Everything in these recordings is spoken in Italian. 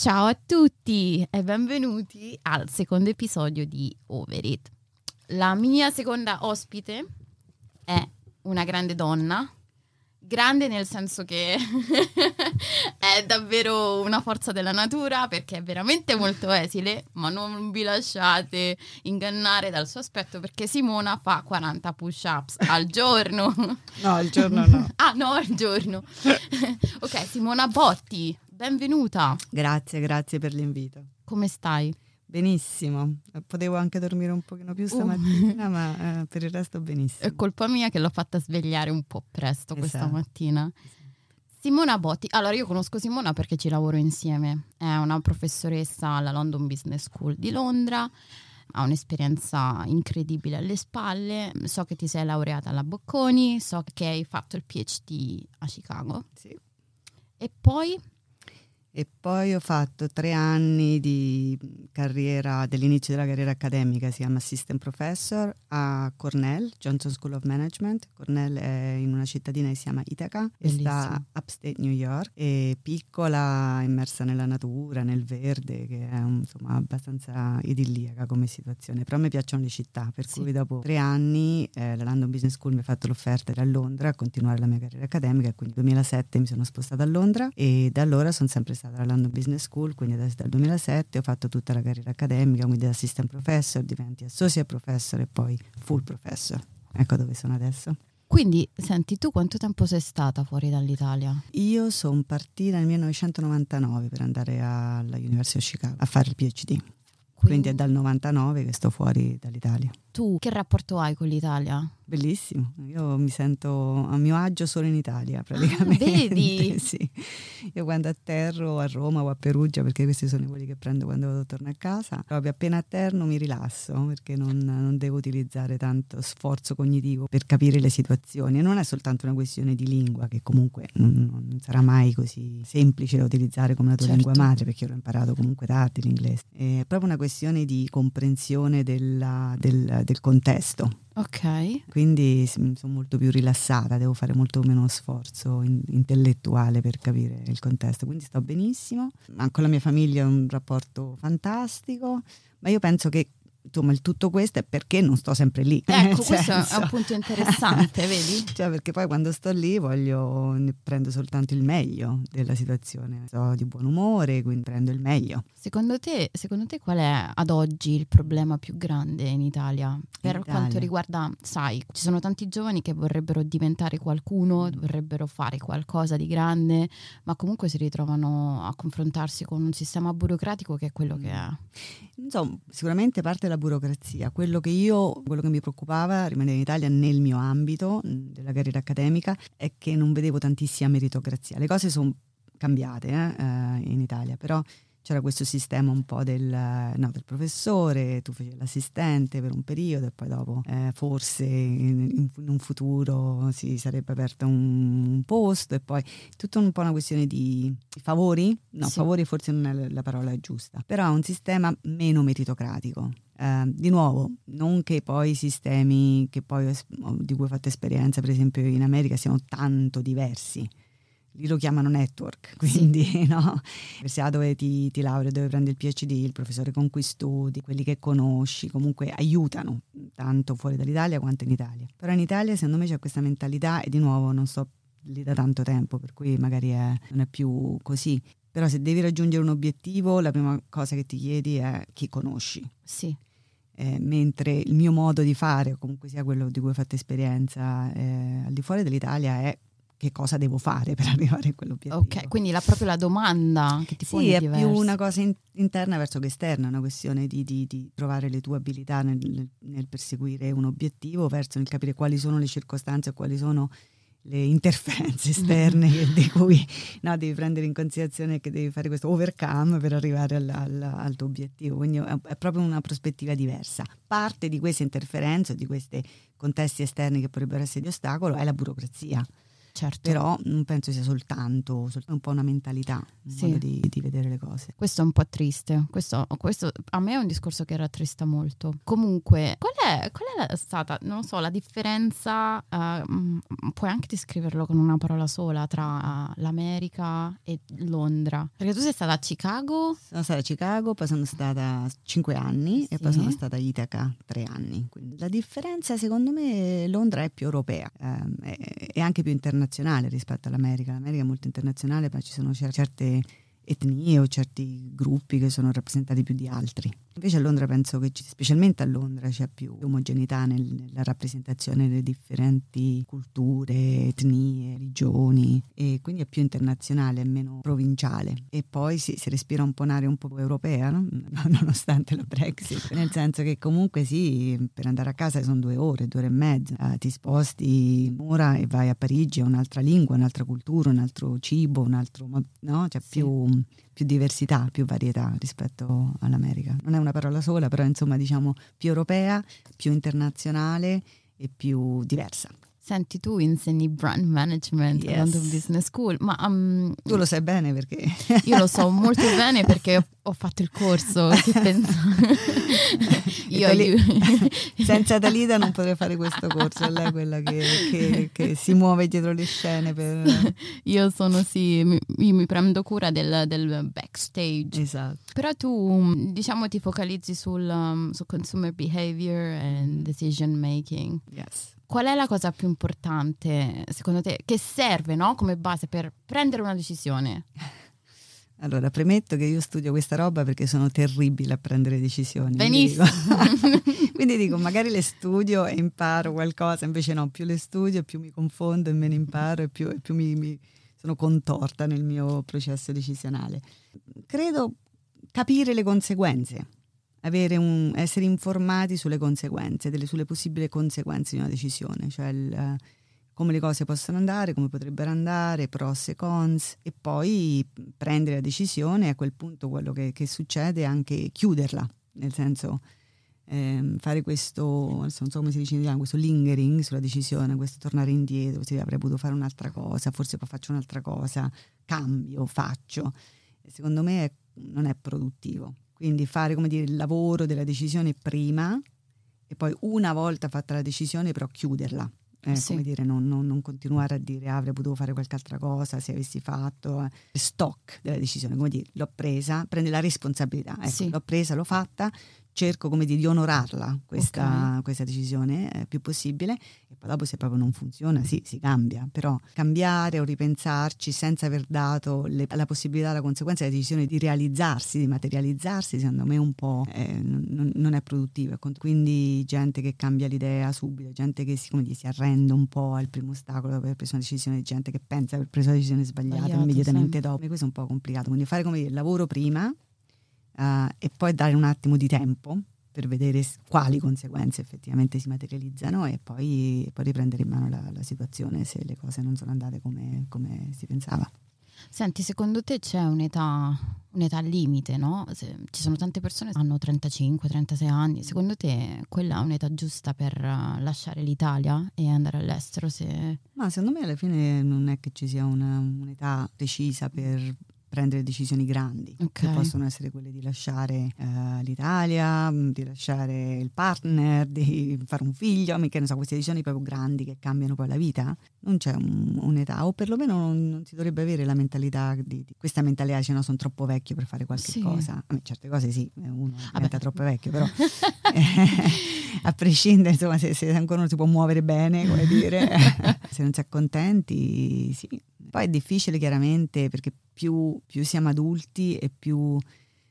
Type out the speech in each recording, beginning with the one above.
Ciao a tutti e benvenuti al secondo episodio di Overit. La mia seconda ospite è una grande donna, grande nel senso che è davvero una forza della natura perché è veramente molto esile, ma non vi lasciate ingannare dal suo aspetto perché Simona fa 40 push-ups al giorno. No, al giorno no. ah, no, al giorno. ok, Simona Botti, benvenuta. Grazie, grazie per l'invito. Come stai? Benissimo, potevo anche dormire un pochino più stamattina, uh. ma eh, per il resto benissimo. È colpa mia che l'ho fatta svegliare un po' presto esatto. questa mattina. Simona Botti, allora io conosco Simona perché ci lavoro insieme, è una professoressa alla London Business School di Londra, ha un'esperienza incredibile alle spalle, so che ti sei laureata alla Bocconi, so che hai fatto il PhD a Chicago. Sì. E poi e poi ho fatto tre anni di carriera, dell'inizio della carriera accademica, si chiama Assistant Professor a Cornell, Johnson School of Management. Cornell è in una cittadina che si chiama Ithaca e sta upstate New York, è piccola, immersa nella natura, nel verde, che è insomma abbastanza idilliaca come situazione. Però a me piacciono le città, per sì. cui dopo tre anni eh, la London Business School mi ha fatto l'offerta da Londra a continuare la mia carriera accademica quindi nel 2007 mi sono spostata a Londra e da allora sono sempre stata alla London Business School, quindi adesso dal 2007 ho fatto tutta la carriera accademica, quindi da assistant professor diventi associate professor e poi full professor. Ecco dove sono adesso. Quindi, senti, tu quanto tempo sei stata fuori dall'Italia? Io sono partita nel 1999 per andare alla University of Chicago a fare il PhD. Quindi, Quindi è dal 99 che sto fuori dall'Italia. Tu che rapporto hai con l'Italia? Bellissimo, io mi sento a mio agio solo in Italia praticamente. Ah, vedi? sì. Io quando atterro a Roma o a Perugia, perché questi sono i voli che prendo quando vado torno a casa, proprio appena atterno mi rilasso perché non, non, devo utilizzare tanto sforzo cognitivo per capire le situazioni. E non è soltanto una questione di lingua, che comunque non, non sarà mai così semplice da utilizzare come la tua certo. lingua madre, perché io l'ho imparato comunque tardi l'inglese. È proprio una questione di comprensione della, del, del contesto Ok. Quindi sono molto più rilassata, devo fare molto meno sforzo in, intellettuale per capire il contesto. Quindi sto benissimo. Con la mia famiglia ho un rapporto fantastico, ma io penso che insomma il tutto questo è perché non sto sempre lì. Ecco, questo è un punto interessante, vedi? Cioè perché poi quando sto lì voglio, ne prendo soltanto il meglio della situazione, sto di buon umore, quindi prendo il meglio. Secondo te, secondo te qual è ad oggi il problema più grande in Italia? Per in quanto Italia. riguarda, sai, ci sono tanti giovani che vorrebbero diventare qualcuno, vorrebbero fare qualcosa di grande, ma comunque si ritrovano a confrontarsi con un sistema burocratico che è quello che è. Insomma, sicuramente parte la burocrazia. Quello che io, quello che mi preoccupava rimanere in Italia nel mio ambito della carriera accademica è che non vedevo tantissima meritocrazia. Le cose sono cambiate eh, eh in Italia, però c'era questo sistema un po' del, no, del professore, tu facevi l'assistente per un periodo e poi dopo eh, forse in, in, un futuro si sarebbe aperto un, un, posto e poi tutta un po' una questione di, di favori, no sì. favori forse non è la parola giusta, però è un sistema meno meritocratico. Uh, di nuovo, non che poi i sistemi poi, di cui ho fatto esperienza, per esempio in America, siano tanto diversi lì lo chiamano network, quindi sì. no? L'università dove ti, ti laurei, dove prendi il PhD, il professore con cui studi, quelli che conosci, comunque aiutano tanto fuori dall'Italia quanto in Italia. Però in Italia secondo me c'è questa mentalità e di nuovo non sto lì da tanto tempo, per cui magari è, non è più così. Però se devi raggiungere un obiettivo, la prima cosa che ti chiedi è chi conosci. Sì. Eh, mentre il mio modo di fare, o comunque sia quello di cui ho fatto esperienza eh, al di fuori dell'Italia, è che cosa devo fare per arrivare a quell'obiettivo. Ok, quindi la, proprio la domanda che ti sì, poni è diversa. più una cosa in, interna verso che esterna, è una questione di, di, di, trovare le tue abilità nel, nel, perseguire un obiettivo, verso nel capire quali sono le circostanze, quali sono le interferenze esterne mm-hmm. di cui no, devi prendere in considerazione che devi fare questo overcome per arrivare al, al, al tuo obiettivo. Quindi è, è, proprio una prospettiva diversa. Parte di queste interferenze, di questi contesti esterni che potrebbero essere di ostacolo, è la burocrazia. Certo. Però non penso sia soltanto, soltanto un po' una mentalità. sì. modo di, di, vedere le cose. Questo è un po' triste, questo, questo, a me è un discorso che rattrista molto. Comunque, qual è, qual è stata, non so, la differenza, uh, puoi anche descriverlo con una parola sola, tra l'America e Londra? Perché tu sei stata a Chicago? Sono stata a Chicago, poi sono stata cinque anni sì. e poi sono stata a Itaca tre anni. Quindi la differenza secondo me Londra è più europea, ehm, è, è anche più internazionale rispetto all'America. L'America è molto internazionale, ma ci sono certe etnie o certi gruppi che sono rappresentati più di altri. Invece a Londra penso che, specialmente a Londra, c'è più omogeneità nel, nella rappresentazione delle differenti culture, etnie, religioni e quindi è più internazionale, è meno provinciale. E poi si, si respira un po' un'area un po' europea, no? nonostante la Brexit, nel senso che comunque sì, per andare a casa sono due ore, due ore e mezza, eh, ti sposti ora e vai a Parigi, è un'altra lingua, un'altra cultura, un altro cibo, un altro... no? C'è sì. più più diversità, più varietà rispetto all'America. Non è una parola sola, però insomma diciamo più europea, più internazionale e più diversa. Senti, tu insegni brand management yes. London Business School, ma... Um, tu lo sai bene perché... io lo so molto bene perché ho, ho fatto il corso. io, io... Senza Dalida non potrei fare questo corso, è lei quella che, che, che, si muove dietro le scene. Per... Io sono sì, mi, mi prendo cura del, del, backstage. Esatto. Però tu diciamo ti focalizzi sul, um, su consumer behavior and decision making. Yes. Qual è la cosa più importante, secondo te, che serve no, come base per prendere una decisione? Allora, premetto che io studio questa roba perché sono terribile a prendere decisioni. Benissimo. Quindi dico, quindi dico, magari le studio e imparo qualcosa, invece no, più le studio più mi confondo e meno imparo e più, e più mi, mi sono contorta nel mio processo decisionale. Credo capire le conseguenze un, essere informati sulle conseguenze, delle, sulle possibili conseguenze di una decisione, cioè il, come le cose possono andare, come potrebbero andare, pros e cons, e poi prendere la decisione e a quel punto quello che, che succede è anche chiuderla, nel senso ehm, fare questo, non so come si dice in italiano, questo lingering sulla decisione, questo tornare indietro, se avrei potuto fare un'altra cosa, forse poi faccio un'altra cosa, cambio, faccio. Secondo me è, non è produttivo. Quindi fare come dire, il lavoro della decisione prima e poi una volta fatta la decisione però chiuderla. Eh, sì. Come dire, non, non, non, continuare a dire ah, avrei potuto fare qualche altra cosa se avessi fatto eh. stock della decisione, come dire, l'ho presa, prende la responsabilità, ecco, sì. l'ho presa, l'ho fatta, cerco come dire, di onorarla questa, okay. questa decisione eh, più possibile e poi dopo se proprio non funziona sì, si cambia, però cambiare o ripensarci senza aver dato le, la possibilità, la conseguenza della decisione di realizzarsi, di materializzarsi, secondo me un po' eh, non, non, è produttivo. Quindi gente che cambia l'idea subito, gente che si, dire, si arrende un po' al primo ostacolo dopo aver preso una decisione, gente che pensa di aver preso la decisione sbagliata Sbagliato, immediatamente sì. dopo. questo è un po' complicato, quindi fare come dire, il lavoro prima uh, e poi dare un attimo di tempo per vedere quali conseguenze effettivamente si materializzano e poi, e poi riprendere in mano la, la, situazione se le cose non sono andate come, come, si pensava. Senti, secondo te c'è un'età, un'età limite, no? Se, ci sono tante persone che hanno 35-36 anni, secondo te quella è un'età giusta per uh, lasciare l'Italia e andare all'estero? Se... Ma secondo me alla fine non è che ci sia una, un'età precisa per prendere decisioni grandi, okay. che possono essere quelle di lasciare uh, l'Italia, mm, di lasciare il partner, di fare un figlio, mica ne so, queste decisioni proprio grandi che cambiano poi la vita, non c'è un, un'età, o perlomeno non, non, si dovrebbe avere la mentalità di, di questa mentalità, cioè no, sono troppo vecchio per fare qualche sì. cosa. A me certe cose sì, uno diventa troppo vecchio, però a prescindere, insomma, se, se ancora non si può muovere bene, come dire, se non si è contenti, sì, poi è difficile chiaramente perché più, più siamo adulti e più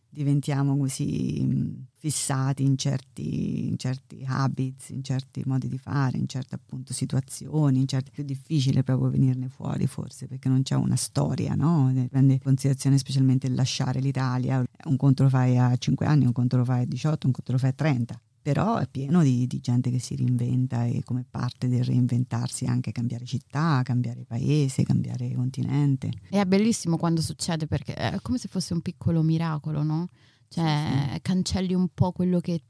diventiamo così fissati in certi, in certi, habits, in certi modi di fare, in certe appunto situazioni, in certi, più difficile proprio venirne fuori forse perché non c'è una storia, no? Prende in considerazione specialmente il lasciare l'Italia, un conto lo fai a 5 anni, un conto lo fai a 18, un conto lo fai a 30 però è pieno di, di, gente che si reinventa e come parte del reinventarsi anche cambiare città, cambiare paese, cambiare continente. è bellissimo quando succede perché è come se fosse un piccolo miracolo, no? Cioè sì. cancelli un po' quello che,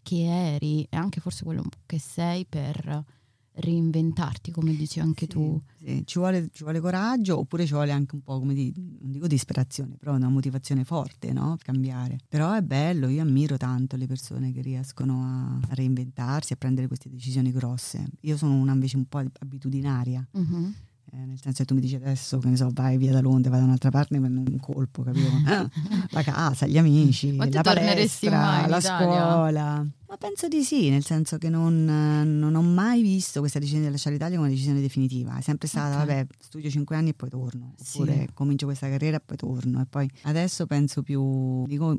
che, eri e anche forse quello che sei per reinventarti, come dici anche Sì, tu. sì. Ci, vuole, ci vuole coraggio oppure ci vuole anche un po' come di, non dico disperazione, però una motivazione forte, no? Cambiare. Però è bello, io ammiro tanto le persone che riescono a, reinventarsi, a prendere queste decisioni grosse. Io sono una invece un po' abitudinaria. Mhm. Eh, nel senso che tu mi dici adesso, che ne so, vai via da Londra, vai da un'altra parte, mi prendo un colpo, capito? La casa, gli amici, la palestra, la scuola. Ma penso di sì, nel senso che non, eh, non ho mai visto questa decisione di lasciare l'Italia come una decisione definitiva. È sempre stata, Ok. vabbè, studio cinque anni e poi torno. Sì. Oppure comincio questa carriera e poi torno. E poi adesso penso più, dico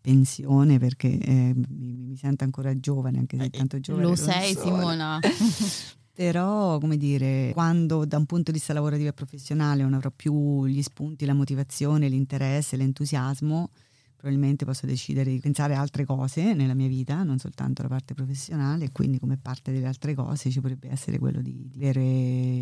pensione perché eh, mi, mi sento ancora giovane, anche se tanto giovane. Lo sei, sono. Simona. Però, come dire, quando da un punto di vista lavorativo e professionale non avrò più gli spunti, la motivazione, l'interesse, l'entusiasmo, probabilmente posso decidere di pensare a altre cose nella mia vita, non soltanto la parte professionale, e quindi come parte delle altre cose ci potrebbe essere quello di, di vedere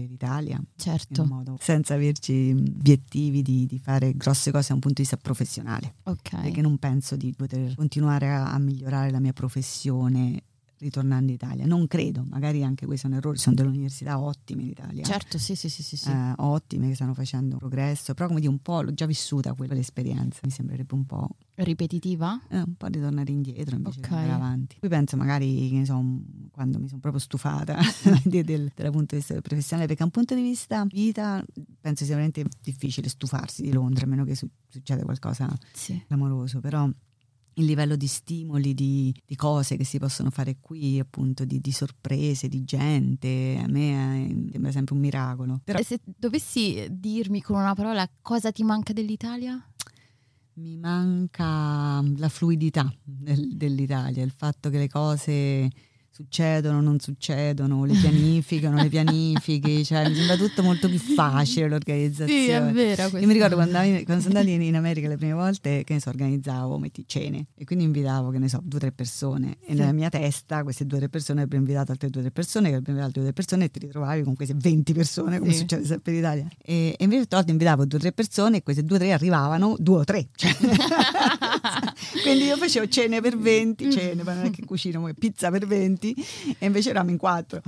l'Italia certo, modo, senza averci obiettivi di, di fare grosse cose da un punto di vista professionale, ok. perché non penso di poter continuare a, a migliorare la mia professione ritornando in Italia. Non credo, magari anche questo è un errore, sono delle università ottime in Italia. Certo, sì, sì, sì, sì. sì. eh, ottime che stanno facendo progresso, però come dire un po' l'ho già vissuta quella l'esperienza, mi sembrerebbe un po', Ripetitiva? eh, un po' di tornare indietro invece Ok. di andare avanti. Poi penso magari, che ne so, quando mi sono proprio stufata di- del, dal punto di vista professionale, perché da un punto di vista vita penso sia veramente difficile stufarsi di Londra, a meno che su- succeda qualcosa Sì. clamoroso, però il livello di stimoli, di, di cose che si possono fare qui, appunto, di, di sorprese, di gente, a me eh, sembra sempre un miracolo. Però se dovessi dirmi con una parola cosa ti manca dell'Italia? mi manca la fluidità del- dell'Italia, il fatto che le cose succedono, non succedono, le pianificano, le pianifichi, cioè mi sembra tutto molto più facile l'organizzazione. vero. Io mi ricordo quando, quando sono andati in, in America le prime volte, che ne so, organizzavo metti, cene e quindi invitavo, che ne so, due o tre persone e Sì. nella mia testa queste due o tre persone avrebbero invitato altre due o tre persone, che avrebbero invitato altre due o tre persone e ti ritrovavi con queste 20 persone, come Sì. succede sempre in Italia. E, e invece volte invitavo due o tre persone e queste due o tre arrivavano due o tre. cioè. quindi io facevo cene per 20, cene, ma non è che cucino, come pizza per 20 e invece eravamo in quattro.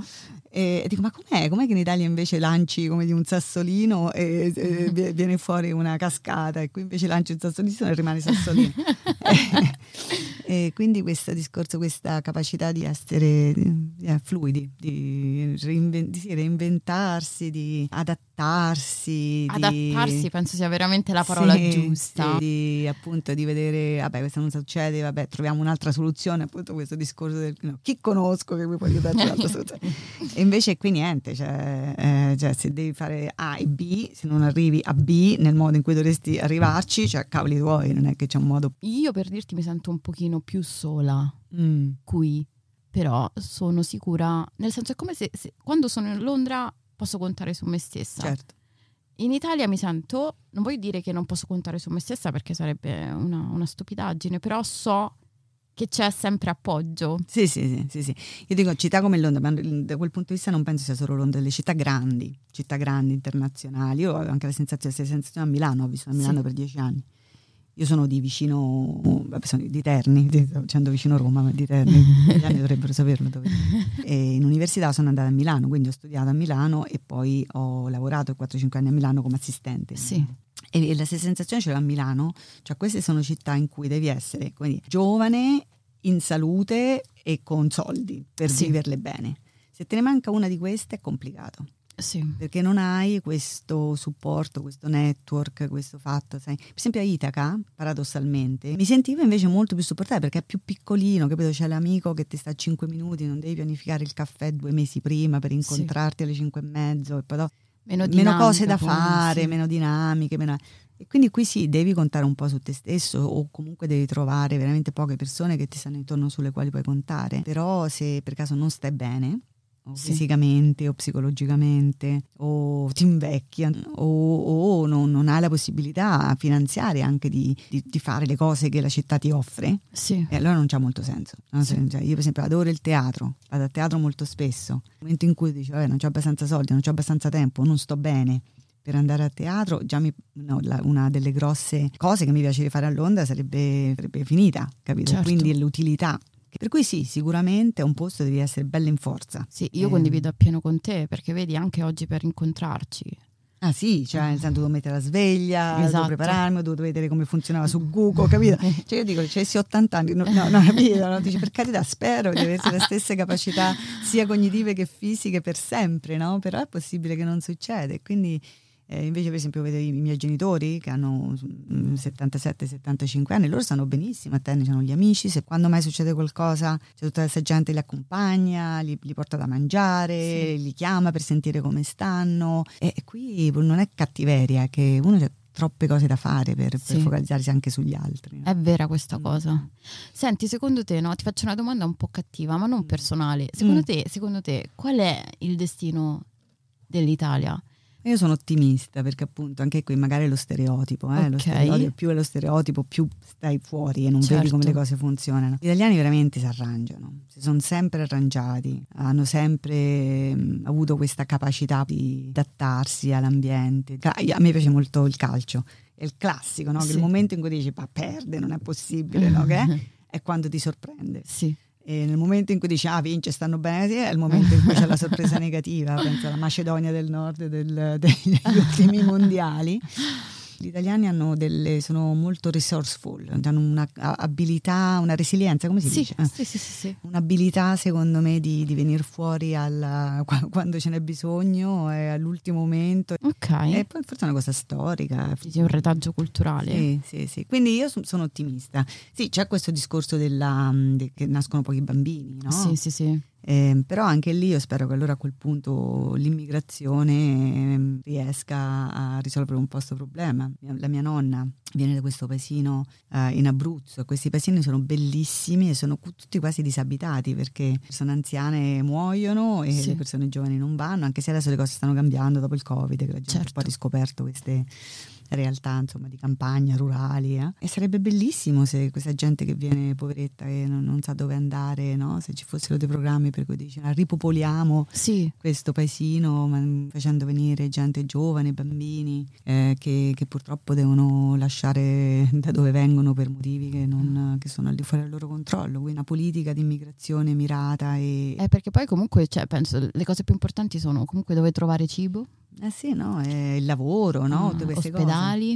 E, e dico, ma com'è? Com'è che in Italia invece lanci come di un sassolino e, e vi- viene fuori una cascata e qui invece lanci un sassolino e rimane sassolino? e, quindi questo discorso, questa capacità di essere eh, fluidi, di, reinven- di sì, reinventarsi, di adattarsi. di- Adattarsi penso sia veramente la parola sì, giusta. sì, di, appunto di vedere, vabbè, questo non succede, vabbè, troviamo un'altra soluzione, appunto questo discorso del no, chi conosco che mi può aiutare a trovare un'altra soluzione. E invece qui niente, cioè, eh, cioè, se devi fare A e B, se non arrivi a B nel modo in cui dovresti arrivarci, cioè cavoli tuoi, non è che c'è un modo... Io per dirti mi sento un pochino più sola Mm, qui, però sono sicura, nel senso è come se, se- quando sono in Londra posso contare su me stessa. certo. In Italia mi sento, non voglio dire che non posso contare su me stessa perché sarebbe una, una stupidaggine, però so che c'è sempre appoggio. Sì, sì, sì, sì, sì. Io dico città come Londra, ma da quel punto di vista non penso sia solo Londra, le città grandi, città grandi, internazionali. Io ho anche la sensazione, la sensazione a Milano, ho vissuto a Milano Sì. per dieci anni. Io sono di vicino, vabbè, sono di Terni, dicendo vicino Roma, ma di Terni, gli italiani dovrebbero saperlo. dove- E in università sono andata a Milano, quindi ho studiato a Milano e poi ho lavorato 4-5 anni a Milano come assistente. Sì. E la stessa sensazione ce l'ho a Milano, cioè queste sono città in cui devi essere dire, giovane, in salute e con soldi per Sì. viverle bene. Se te ne manca una di queste è complicato, Sì. perché non hai questo supporto, questo network, questo fatto. Sai. Per esempio a Itaca, paradossalmente, mi sentivo invece molto più supportata perché è più piccolino, capito? C'è l'amico che ti sta a 5 minuti, non devi pianificare il caffè due mesi prima per incontrarti alle 5 e mezzo e poi dopo Meno, meno cose da fare, sì. meno dinamiche. meno- E quindi qui sì, devi contare un po' su te stesso o comunque devi trovare veramente poche persone che ti stanno intorno sulle quali puoi contare. Però se per caso non stai bene, Sì. fisicamente o psicologicamente, o ti invecchi, o, o non, non hai la possibilità finanziaria anche di, di- di fare le cose che la città ti offre, Sì. e allora non c'ha molto senso. no? Sì. Cioè, io per esempio adoro il teatro, vado a teatro molto spesso. Nel momento in cui dici, vabbè, non ho abbastanza soldi, non ho abbastanza tempo, non sto bene per andare a teatro, già mi- no, la- una delle grosse cose che mi piacerebbe fare a Londra sarebbe, sarebbe finita, capito? Certo. Quindi l'utilità Per cui sì, sicuramente è un posto devi essere bello in forza. Sì, io Eh. condivido appieno con te, perché vedi anche oggi per incontrarci. Ah sì, cioè nel senso devo mettere la sveglia, Esatto. devo prepararmi, ho dovuto vedere come funzionava su Google, capito? Cioè io dico, cioè sì 80 anni, no, no, no, capito? No? Dici, per carità, spero di avere le stesse capacità sia cognitive che fisiche per sempre, no? Però è possibile che non succede, quindi eh, invece per esempio vedo i, miei genitori che hanno mm, 77-75 anni, loro stanno benissimo, a tennis hanno gli amici, se quando mai succede qualcosa c'è tutta questa gente li accompagna, li, li porta da mangiare, li chiama per sentire come stanno e, e qui non è cattiveria, che uno ha troppe cose da fare per, per Sì. focalizzarsi anche sugli altri. no? È vera questa Mm. cosa. Senti, secondo te, no? Ti faccio una domanda un po' cattiva, ma non personale. Secondo Mm. te, secondo te, qual è il destino dell'Italia? Io sono ottimista perché appunto anche qui magari è lo stereotipo, eh? lo Ok. stereotipo, più è lo stereotipo più stai fuori e non Certo. vedi come le cose funzionano. Gli italiani veramente si arrangiano, si sono sempre arrangiati, hanno sempre mh, avuto questa capacità di adattarsi all'ambiente. A me piace molto il calcio, è il classico, no? che Sì. il momento in cui dici ma perde, non è possibile, no? che è? è quando ti sorprende. Sì. E nel momento in cui dici ah vince, stanno bene, sì, è il momento in cui c'è la sorpresa negativa, penso alla Macedonia del Nord del- degli ultimi mondiali. Gli italiani hanno delle, sono molto resourceful, hanno un'abilità, una resilienza, come si Sì, dice? Eh, sì, sì, sì, sì. Un'abilità secondo me di, di venire fuori alla- qua- quando ce n'è bisogno e all'ultimo momento. Ok. E poi forse è una cosa storica, Dici un retaggio culturale. sì, sì, sì. Quindi io so- sono ottimista. Sì, c'è questo discorso della, de- che nascono pochi bambini, no? Sì, sì, sì. Eh, però anche lì io spero che allora a quel punto l'immigrazione ehm, riesca a risolvere un po' questo problema. La mia nonna viene da questo paesino eh, in Abruzzo, questi paesini sono bellissimi e sono tutti quasi disabitati perché le persone anziane muoiono e Sì. le persone giovani non vanno, anche se adesso le cose stanno cambiando dopo il Covid, che la gente ha un Certo. po' riscoperto queste realtà insomma di campagna rurali eh. e sarebbe bellissimo se questa gente che viene poveretta e non, non sa dove andare no? se ci fossero dei programmi per cui dici "Ah, ripopoliamo Sì, questo paesino ma- facendo venire gente giovane, bambini eh, che, che purtroppo devono lasciare da dove vengono per motivi che, non- che sono al di fuori del loro controllo quindi una politica di immigrazione mirata e è perché poi comunque, cioè, penso, le cose più importanti sono comunque dove trovare cibo, eh sì no è il lavoro no? ah, tutte queste cose ospedali,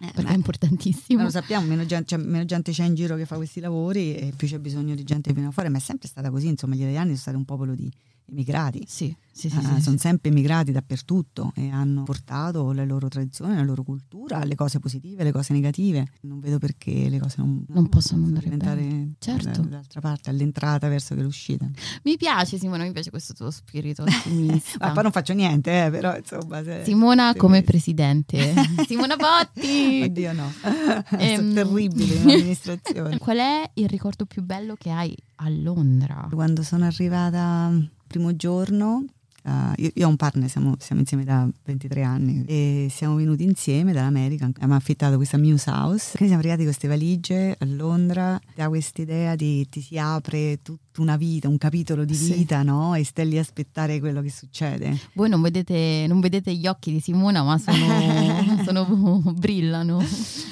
Eh, perché è importantissimo. Lo sappiamo, meno gente, cioè, meno gente c'è in giro che fa questi lavori e più c'è bisogno di gente che viene fuori, ma è sempre stata così, insomma gli italiani sono stati un popolo di immigrati, Sì, sì, sì, Ah, sì, sì. sono sempre immigrati dappertutto e hanto portato le loro tradizioni, la loro cultura, le cose positive, le cose negative. Non vedo perché le cose non, Non possono andare diventare bene. Certo. da- dall'altra parte, all'entrata verso che l'uscita. Mi piace Simona, mi piace questo tuo spirito ottimista. Ma poi non faccio niente, eh, però insomma... se- Simona se- come presidente. Simona Botti! Oddio no, Ehm. sono terribile in amministrazione. Qual è il ricordo più bello che hai a Londra? Quando sono arrivata primo giorno, eh, io, io ho un partner, siamo, siamo insieme da 23 anni e siamo venuti insieme dall'America, abbiamo affittato questa Muse House, quindi siamo arrivati con queste valigie a Londra, da questa idea di ti si apre tutta una vita, un capitolo di Sì. vita, no? E stai lì a aspettare quello che succede. Voi non vedete, non vedete gli occhi di Simona, ma sono, sono- brillano.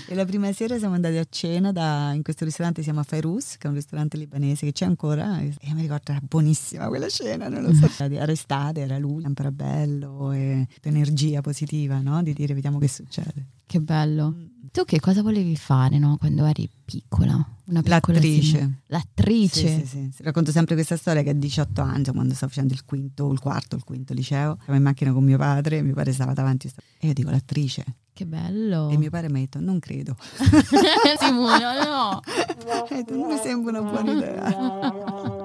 E la prima sera siamo andati a cena da- in questo ristorante, si chiama Fairuz, che è un ristorante libanese che c'è ancora. E mi ricordo era buonissima quella cena, non lo so. Era estate, era lui, era bello e energia positiva, no? Di dire vediamo che succede. Che bello. Tu che cosa volevi fare no, quando eri piccola? Una piccola L'attrice. Simona. L'attrice. Sì, sì, sì. Racconto sempre questa storia che a 18 anni, insomma, quando stavo facendo il quinto, il quarto, il quinto liceo, stavo in macchina con mio padre, mio padre stava davanti e io dico l'attrice. Che bello. E mio padre mi ha detto non credo. Simona, no. Detto, non mi sembra una buona idea.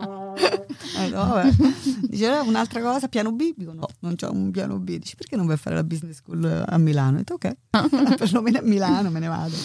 Eh, no, vabbè. Dice "Eh, un'altra cosa, piano B? Dico no, non c'ho un piano B. Dice perché non vai a fare la business school a Milano? Ho detto ok, perlomeno a Milano me ne vado.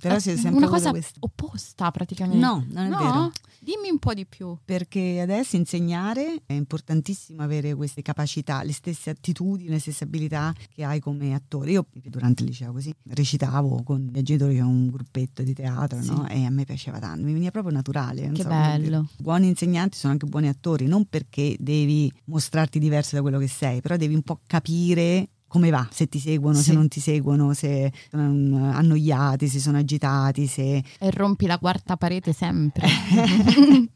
Però si è sempre Una cosa questa- opposta praticamente. No, non è No? vero. Dimmi un po' di più. Perché adesso insegnare è importantissimo avere queste capacità, le stesse attitudini, le stesse abilità che hai come attore. Io durante il liceo così recitavo con i miei genitori che un gruppetto di teatro Sì. no? e a me piaceva tanto, mi veniva proprio naturale. Che so bello. Buoni insegnanti sono anche buoni attori, non perché devi mostrarti diverso da quello che sei, però devi un po' capire come va, se ti seguono, Sì. se non ti seguono, se sono mm, annoiati, se sono agitati, se... E rompi la quarta parete sempre.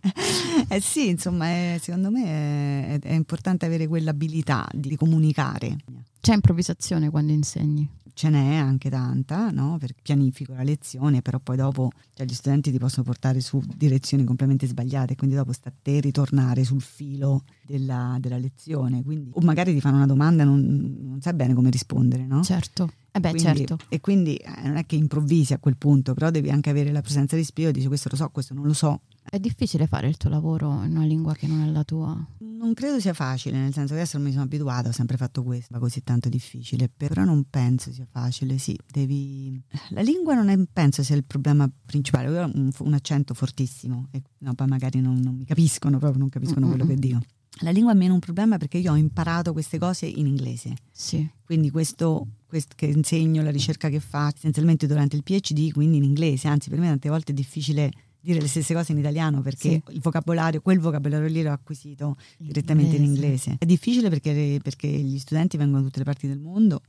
eh sì, insomma, è- secondo me è, è importante avere quell'abilità di comunicare. C'è improvvisazione quando insegni. Ce n'è anche tanta, no? Perché pianifico la lezione, però poi dopo cioè, gli studenti ti possono portare su direzioni completamente sbagliate, quindi dopo sta a te ritornare sul filo della, della lezione. Quindi, o magari ti fanno una domanda e non, non sai bene come rispondere, no? Certo. Eh beh, Quindi- certo. E quindi eh, non è che improvvisi a quel punto, però devi anche avere la presenza di spirito, dici questo lo so, questo non lo so. È difficile fare il tuo lavoro in una lingua che non è la tua. Non credo sia facile, nel senso che adesso non mi sono abituata, ho sempre fatto questo, ma così tanto difficile, però non penso sia facile, sì, devi... La lingua non è, penso sia il problema principale, io ho un, un accento fortissimo e no, poi magari non, non mi capiscono, proprio non capiscono quello che dico. La lingua è meno un problema perché io ho imparato queste cose in inglese, Sì. quindi questo, questo che insegno, la ricerca che faccio, essenzialmente durante il PhD, quindi in inglese, anzi per me tante volte è difficile dire le stesse cose in italiano perché il vocabolario, quel vocabolario lì l'ho acquisito direttamente in inglese. È difficile perché, perché gli studenti vengono da tutte le parti del mondo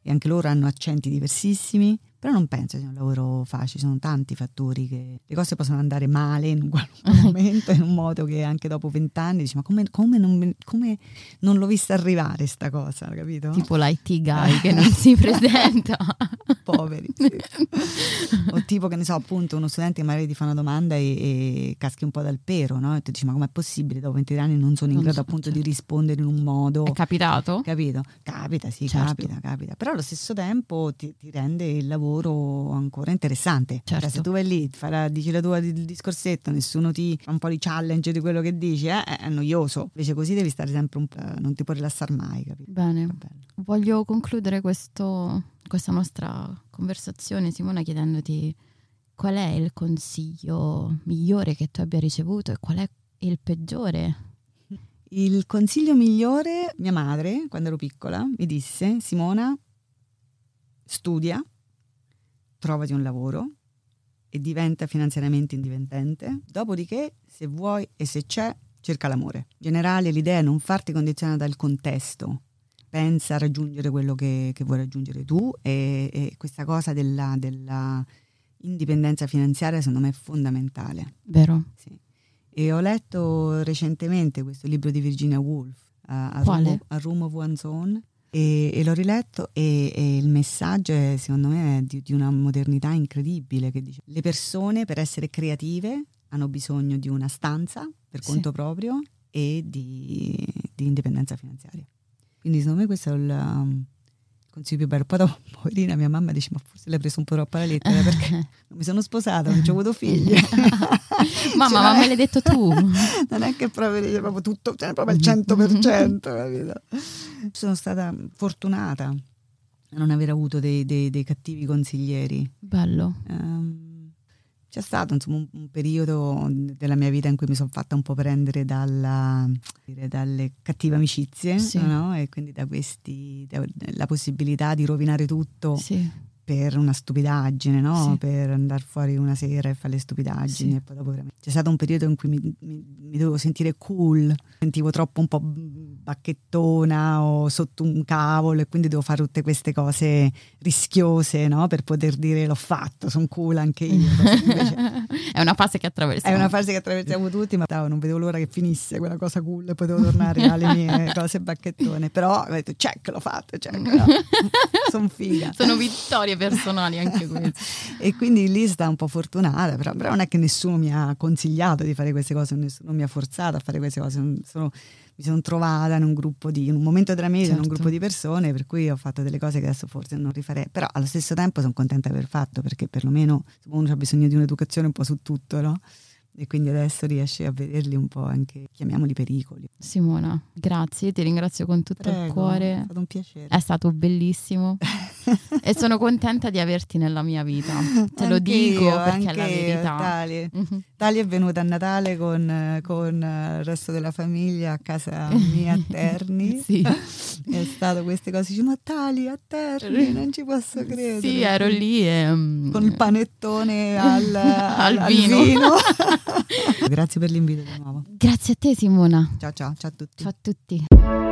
e anche loro hanno accenti diversissimi, però non penso sia un lavoro facile, ci sono tanti fattori che le cose possono andare male in un qualunque momento, in un modo che anche dopo vent'anni dici ma come, come non, me- come non l'ho vista arrivare sta cosa, capito? Tipo l'IT guy che non si presenta. poveri. sì. o tipo che ne so, appunto, uno studente che magari ti fa una domanda e, e caschi un po' dal pero, no? E tu dici, ma com'è possibile? Dopo 20 anni non sono in Non grado so, appunto certo. di rispondere in un modo. È capitato? Capito? Capita, sì, Certo. capita, capita. Però allo stesso tempo ti, ti rende il lavoro ancora interessante. Cioè, Certo. se tu vai lì, la- dici la tua il discorsetto, nessuno ti fa un po' di challenge di quello che dici, eh, è noioso. Invece così devi stare sempre un po', non ti puoi rilassare mai, capito? Bene. Voglio concludere questo- questa nostra conversazione, Simona, chiedendoti qual è il consiglio migliore che tu abbia ricevuto e qual è il peggiore. Il consiglio migliore, mia madre, quando ero piccola, mi disse, Simona, studia, trovati un lavoro e diventa finanziariamente indipendente. Dopodiché, se vuoi e se c'è, cerca l'amore. In generale, l'idea è non farti condizionare dal contesto. Pensa a raggiungere quello che, che vuoi raggiungere tu e, e questa cosa della, della indipendenza finanziaria secondo me è fondamentale. Vero? Sì. E ho letto recentemente questo libro di Virginia Woolf, uh, a, Quale? Room A Room of One's Own, e, e l'ho riletto e, e il messaggio è, secondo me è di, di una modernità incredibile che dice le persone per essere creative hanno bisogno di una stanza per Sì. conto proprio e di, di indipendenza finanziaria. Quindi secondo me questo è il um, consiglio più bello. Poi dopo, poverina, mia mamma dice ma forse l'hai preso un po' troppo alla lettera perché non mi sono sposata, non ci ho avuto figli. Mamma, Cioè, ma me l'hai detto tu. non è che proprio proprio tutto, cioè proprio il 100%, capito? Sono stata fortunata a non aver avuto dei, dei- dei cattivi consiglieri. Bello. Ehm, c'è stato insomma un, un periodo della mia vita in cui mi sono fatta un po' prendere dalla, dire, dalle cattive amicizie, Sì. no? E quindi da questi, da- la possibilità di rovinare tutto Sì. Per una stupidaggine, no? Sì. Per andare fuori una sera e fare le stupidaggini Sì. e poi dopo veramente- C'è stato un periodo in cui mi, mi- mi dovevo sentire cool, sentivo troppo un po' bacchettona o sotto un cavolo e quindi devo fare tutte queste cose rischiose, no? Per poter dire l'ho fatto, sono cool anche io. Invece è una fase che attraversa. è una fase che attraversiamo tutti, ma stavo, non vedevo l'ora che finisse quella cosa cool e potevo tornare alle mie cose bacchettone. Però ho detto check, l'ho fatto, check, sono figa. Sono vittorie personali anche queste. E quindi lì sta un po' fortunata, però, però non è che nessuno mi ha consigliato di fare queste cose, nessuno mi ha forzato a fare queste cose. sono- mi sono trovata in un gruppo di, in un momento della mia vita, in un Certo. gruppo di persone, per cui ho fatto delle cose che adesso forse non rifarei. Però allo stesso tempo sono contenta di aver fatto, perché perlomeno uno ha bisogno di un'educazione un po' su tutto, no? E quindi adesso riesci a vederli un po' anche, chiamiamoli pericoli. Simona, grazie, ti ringrazio con tutto il Prego, È cuore. stato un piacere. È stato bellissimo e sono contenta di averti nella mia vita. Te lo Anche dico perché è la verità. Tali. Mhm. Tali è venuta a Natale con, con il resto della famiglia a casa mia a Terni. Sì. È stato queste cose, dice, ma Tali a Terni, non ci posso credere. Sì, ero lì e, mm, Con il panettone al, Al al vino. Grazie per l'invito di nuovo. Grazie a te Simona. Ciao ciao, ciao a tutti. Ciao a tutti.